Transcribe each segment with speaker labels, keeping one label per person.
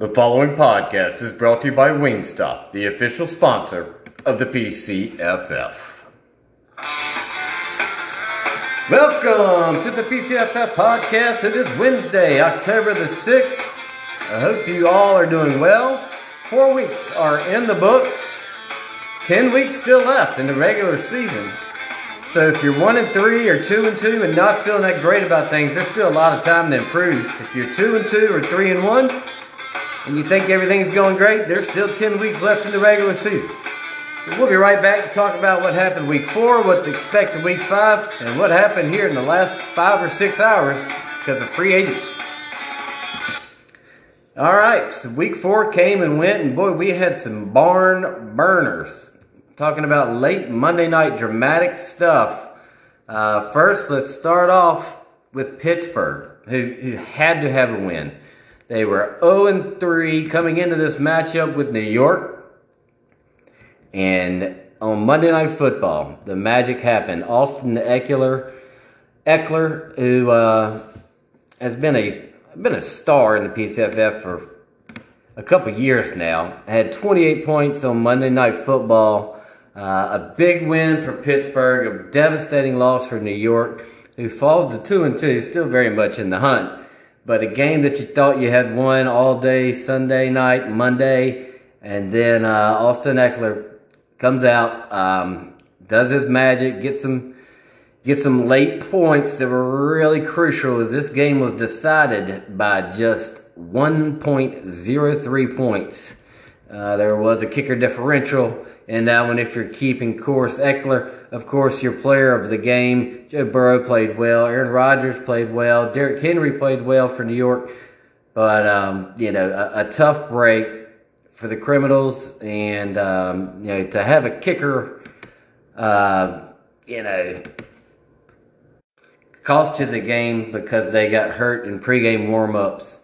Speaker 1: The following podcast is brought to you by Wingstop, the official sponsor of the PCFF. Welcome to the PCFF podcast. It is Wednesday, October the 6th. I hope you all are doing well. Four weeks are in the books, 10 weeks still left in the regular season. So if you're one and three or two and two and not feeling that great about things, there's still a lot of time to improve. If you're two and two or three and one, and you think everything's going great, there's still 10 weeks left in the regular season. So we'll be right back to talk about what happened week four, what to expect in week five, and what happened here in the last five or six hours because of free agents. All right, so week four came and went, and boy, we had some barn burners talking about late Monday night dramatic stuff. Uh, first, let's start off with Pittsburgh, who, who had to have a win. They were 0 3 coming into this matchup with New York. And on Monday Night Football, the magic happened. Austin Ekeler, Ekeler who uh, has been a been a star in the PCFF for a couple years now, had 28 points on Monday Night Football uh, a big win for Pittsburgh, a devastating loss for New York, who falls to two and two, still very much in the hunt. But a game that you thought you had won all day Sunday night, Monday, and then uh, Austin Ekeler comes out, um, does his magic, gets some gets some late points that were really crucial as this game was decided by just 1.03 points. Uh, there was a kicker differential in that one if you're keeping course. Ekeler, of course, your player of the game. Joe Burrow played well. Aaron Rodgers played well. Derrick Henry played well for New York. But, um, you know, a, a, tough break for the Criminals. And, um, you know, to have a kicker, uh, you know, cost you the game because they got hurt in pregame warm-ups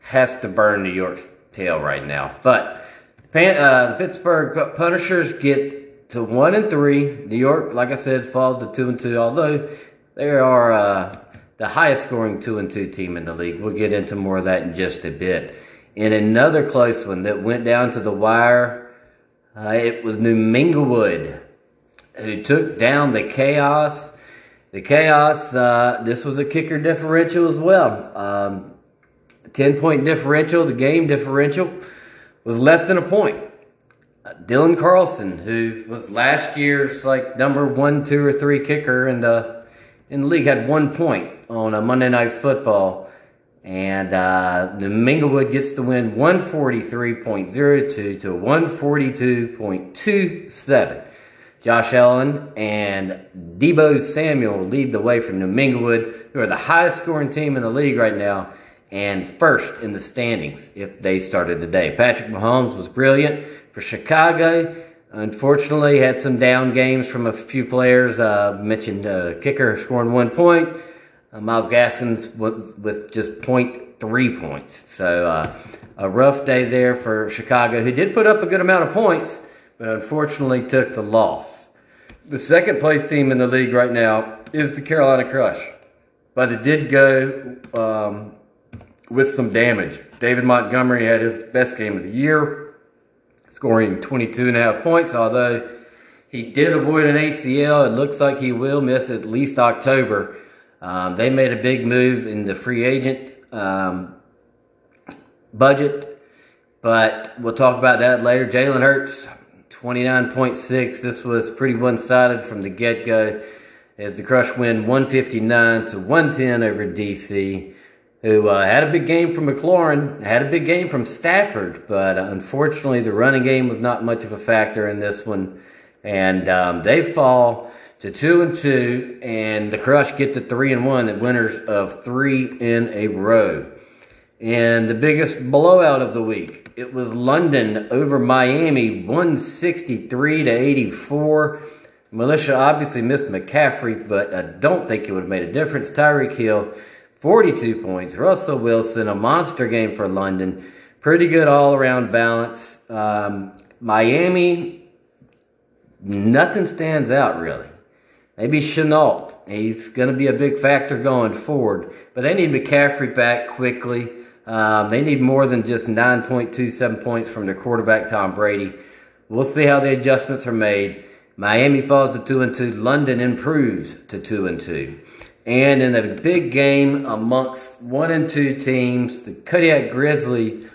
Speaker 1: has to burn New York's tail right now. But Pan, uh, the Pittsburgh Punishers get to one and three. New York, like I said, falls to two and two. Although they are uh, the highest scoring two and two team in the league. We'll get into more of that in just a bit. In another close one that went down to the wire, uh, it was New Minglewood who took down the Chaos. The Chaos. Uh, this was a kicker differential as well. Um, ten point differential. The game differential was less than a point. Uh, Daniel Carlson, who was last year's like number one, two, or three kicker in the in the league, had one point on a Monday Night Football, and uh, Minglewood gets the win, one forty three point zero two to one forty two point two seven. Josh Allen and Deebo Samuel lead the way from New Minglewood, who are the highest scoring team in the league right now and first in the standings if they started today. Patrick Mahomes was brilliant for Chicago. Unfortunately, had some down games from a few players. Uh, mentioned uh, kicker scoring one point. Uh, Myles Gaskins was with just 0.3 points. So uh, a rough day there for Chicago, who did put up a good amount of points, but unfortunately took the loss. The second place team in the league right now is the Carolina Crush, but it did go um, with some damage. David Montgomery had his best game of the year, scoring 22 and a half points, although he did avoid an ACL. It looks like he will miss at least October. Um, they made a big move in the free agent um, budget, but we'll talk about that later. Jalen Hurts, 29.6. This was pretty one sided from the get go as the Crush win 159 to 110 over DC who uh, had a big game from McLaurin, had a big game from Stafford, but uh, unfortunately the running game was not much of a factor in this one, and um, they fall to two and two, and the Crush get to three and one, and winners of three in a row. And the biggest blowout of the week, it was London over Miami, 163 to 84. Militia obviously missed McCaffrey, but I don't think it would have made a difference. Tyreek Hill 42 points. Russell Wilson, a monster game for London. Pretty good all around balance. Um, Miami, nothing stands out really. Maybe Chenault. He's going to be a big factor going forward. But they need McCaffrey back quickly. Um, they need more than just 9.27 points from their quarterback, Tom Brady. We'll see how the adjustments are made. Miami falls to 2 and 2. London improves to 2 and 2. And in a big game amongst 1 and 2 teams, the Kodiak Grizzlies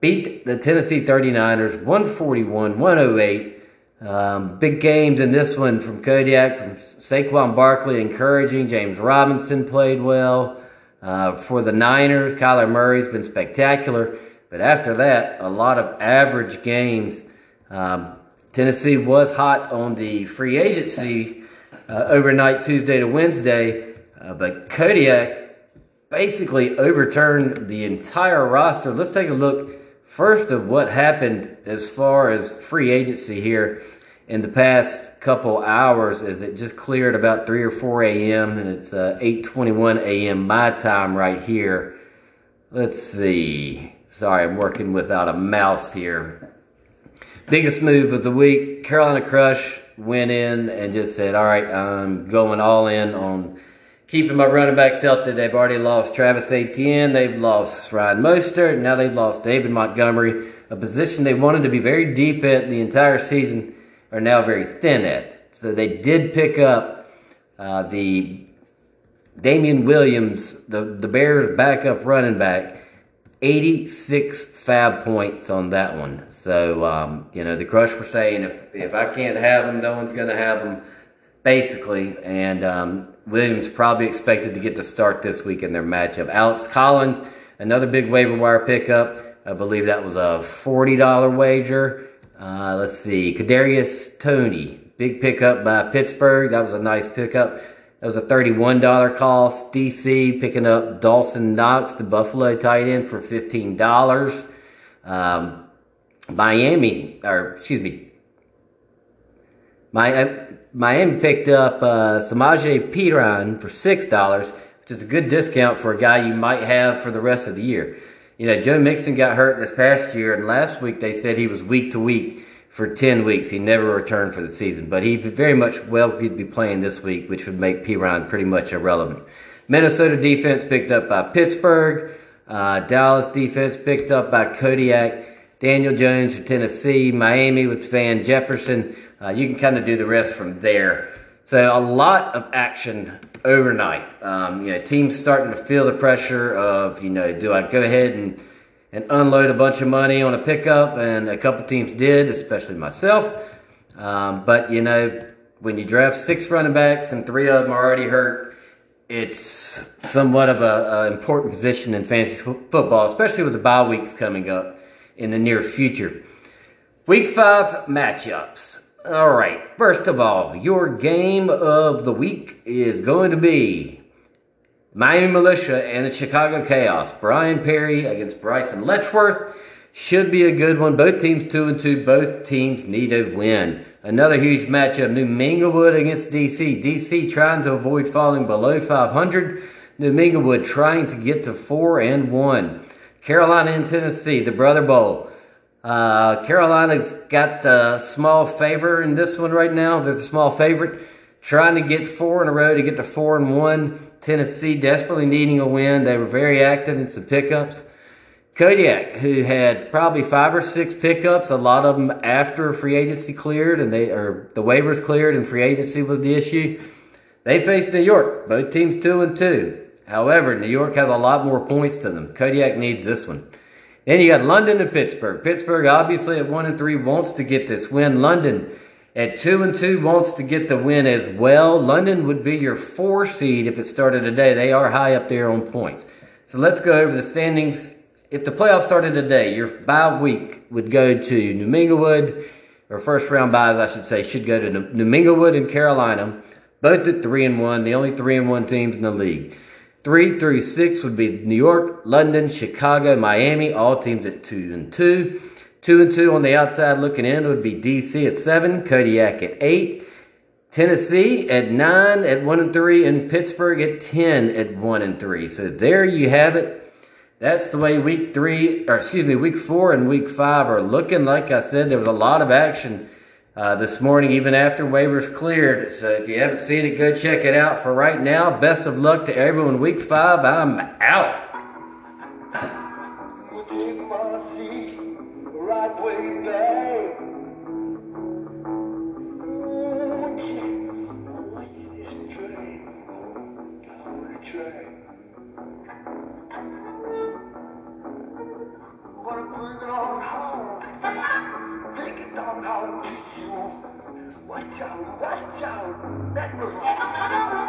Speaker 1: beat the Tennessee 39ers 141 108. Um, big games in this one from Kodiak, from Saquon Barkley, encouraging. James Robinson played well. Uh, for the Niners, Kyler Murray's been spectacular. But after that, a lot of average games. Um, Tennessee was hot on the free agency uh, overnight Tuesday to Wednesday, uh, but Kodiak basically overturned the entire roster. Let's take a look first of what happened as far as free agency here in the past couple hours as it just cleared about 3 or 4 a.m. and it's uh, 8.21 a.m. my time right here. Let's see. Sorry, I'm working without a mouse here. Biggest move of the week, Carolina Crush went in and just said, all right, I'm going all in on keeping my running backs healthy. They've already lost Travis Etienne. They've lost Ryan Mostert. Now they've lost David Montgomery, a position they wanted to be very deep at the entire season, are now very thin at. So they did pick up uh, the Damien Williams, the, the Bears backup running back, 86 FAAB points on that one. So, um, you know, the Crush were saying if, if I can't have him, no one's going to have him, basically. And um, Williams probably expected to get to start this week in their matchup. Alex Collins, another big waiver wire pickup. I believe that was a $40 wager. Uh, let's see. Kadarius Toney, big pickup by Pittsburgh. That was a nice pickup. That was a $31 cost. DC picking up Dawson Knox, the Buffalo tight end, for $15. Um, Miami, or excuse me, my, uh, Miami picked up uh, Samaje Perine for $6, which is a good discount for a guy you might have for the rest of the year. You know, Joe Mixon got hurt this past year, and last week they said he was week to week for 10 weeks. He never returned for the season, but he very much well could be playing this week, which would make Perine pretty much irrelevant. Minnesota defense picked up by Pittsburgh. Uh, Dallas defense picked up by Kodiak. Daniel Jones for Tennessee. Miami with Van Jefferson. Uh, you can kind of do the rest from there. So a lot of action overnight. Um, you know, teams starting to feel the pressure of, you know, do I go ahead and, and unload a bunch of money on a pickup? And a couple teams did, especially myself. Um, but, you know, when you draft six running backs and three of them are already hurt, it's somewhat of an important position in fantasy football, especially with the bye weeks coming up in the near future. Week five matchups. All right, first of all, your game of the week is going to be Miami Militia and the Chicago Chaos. Brian Perry against Bryson Letchworth. Should be a good one. Both teams two and two. Both teams need a win. Another huge matchup. New Minglewood against DC. DC trying to avoid falling below 500. New Minglewood trying to get to four and one. Carolina and Tennessee, the Brother Bowl. Uh, Carolina's got the small favor in this one right now. There's a small favorite. Trying to get four in a row to get to four and one. Tennessee desperately needing a win. They were very active in some pickups. Kodiak, who had probably five or six pickups, a lot of them after free agency cleared and they or the waivers cleared and free agency was the issue. They faced New York, both teams two and two. However, New York has a lot more points to them. Kodiak needs this one. Then you got London and Pittsburgh. Pittsburgh, obviously at one and three, wants to get this win. London at two and two wants to get the win as well. London would be your four seed if it started today. They are high up there on points. So let's go over the standings. If the playoffs started today, your bye week would go to New Minglewood, or first round buys, I should say, should go to New Minglewood and Carolina, both at three and one, the only three and one teams in the league. Three through six would be New York, London, Chicago, Miami, all teams at two and two. Two and two on the outside looking in would be DC at seven, Kodiak at eight, Tennessee at nine at one and three, and Pittsburgh at ten at one and three. So there you have it. That's the way week three, or excuse me, week four and week five are looking. Like I said, there was a lot of action uh, this morning, even after waivers cleared. So if you haven't seen it, go check it out. For right now, best of luck to everyone. Week five, I'm out.
Speaker 2: You. Watch out, watch out. That was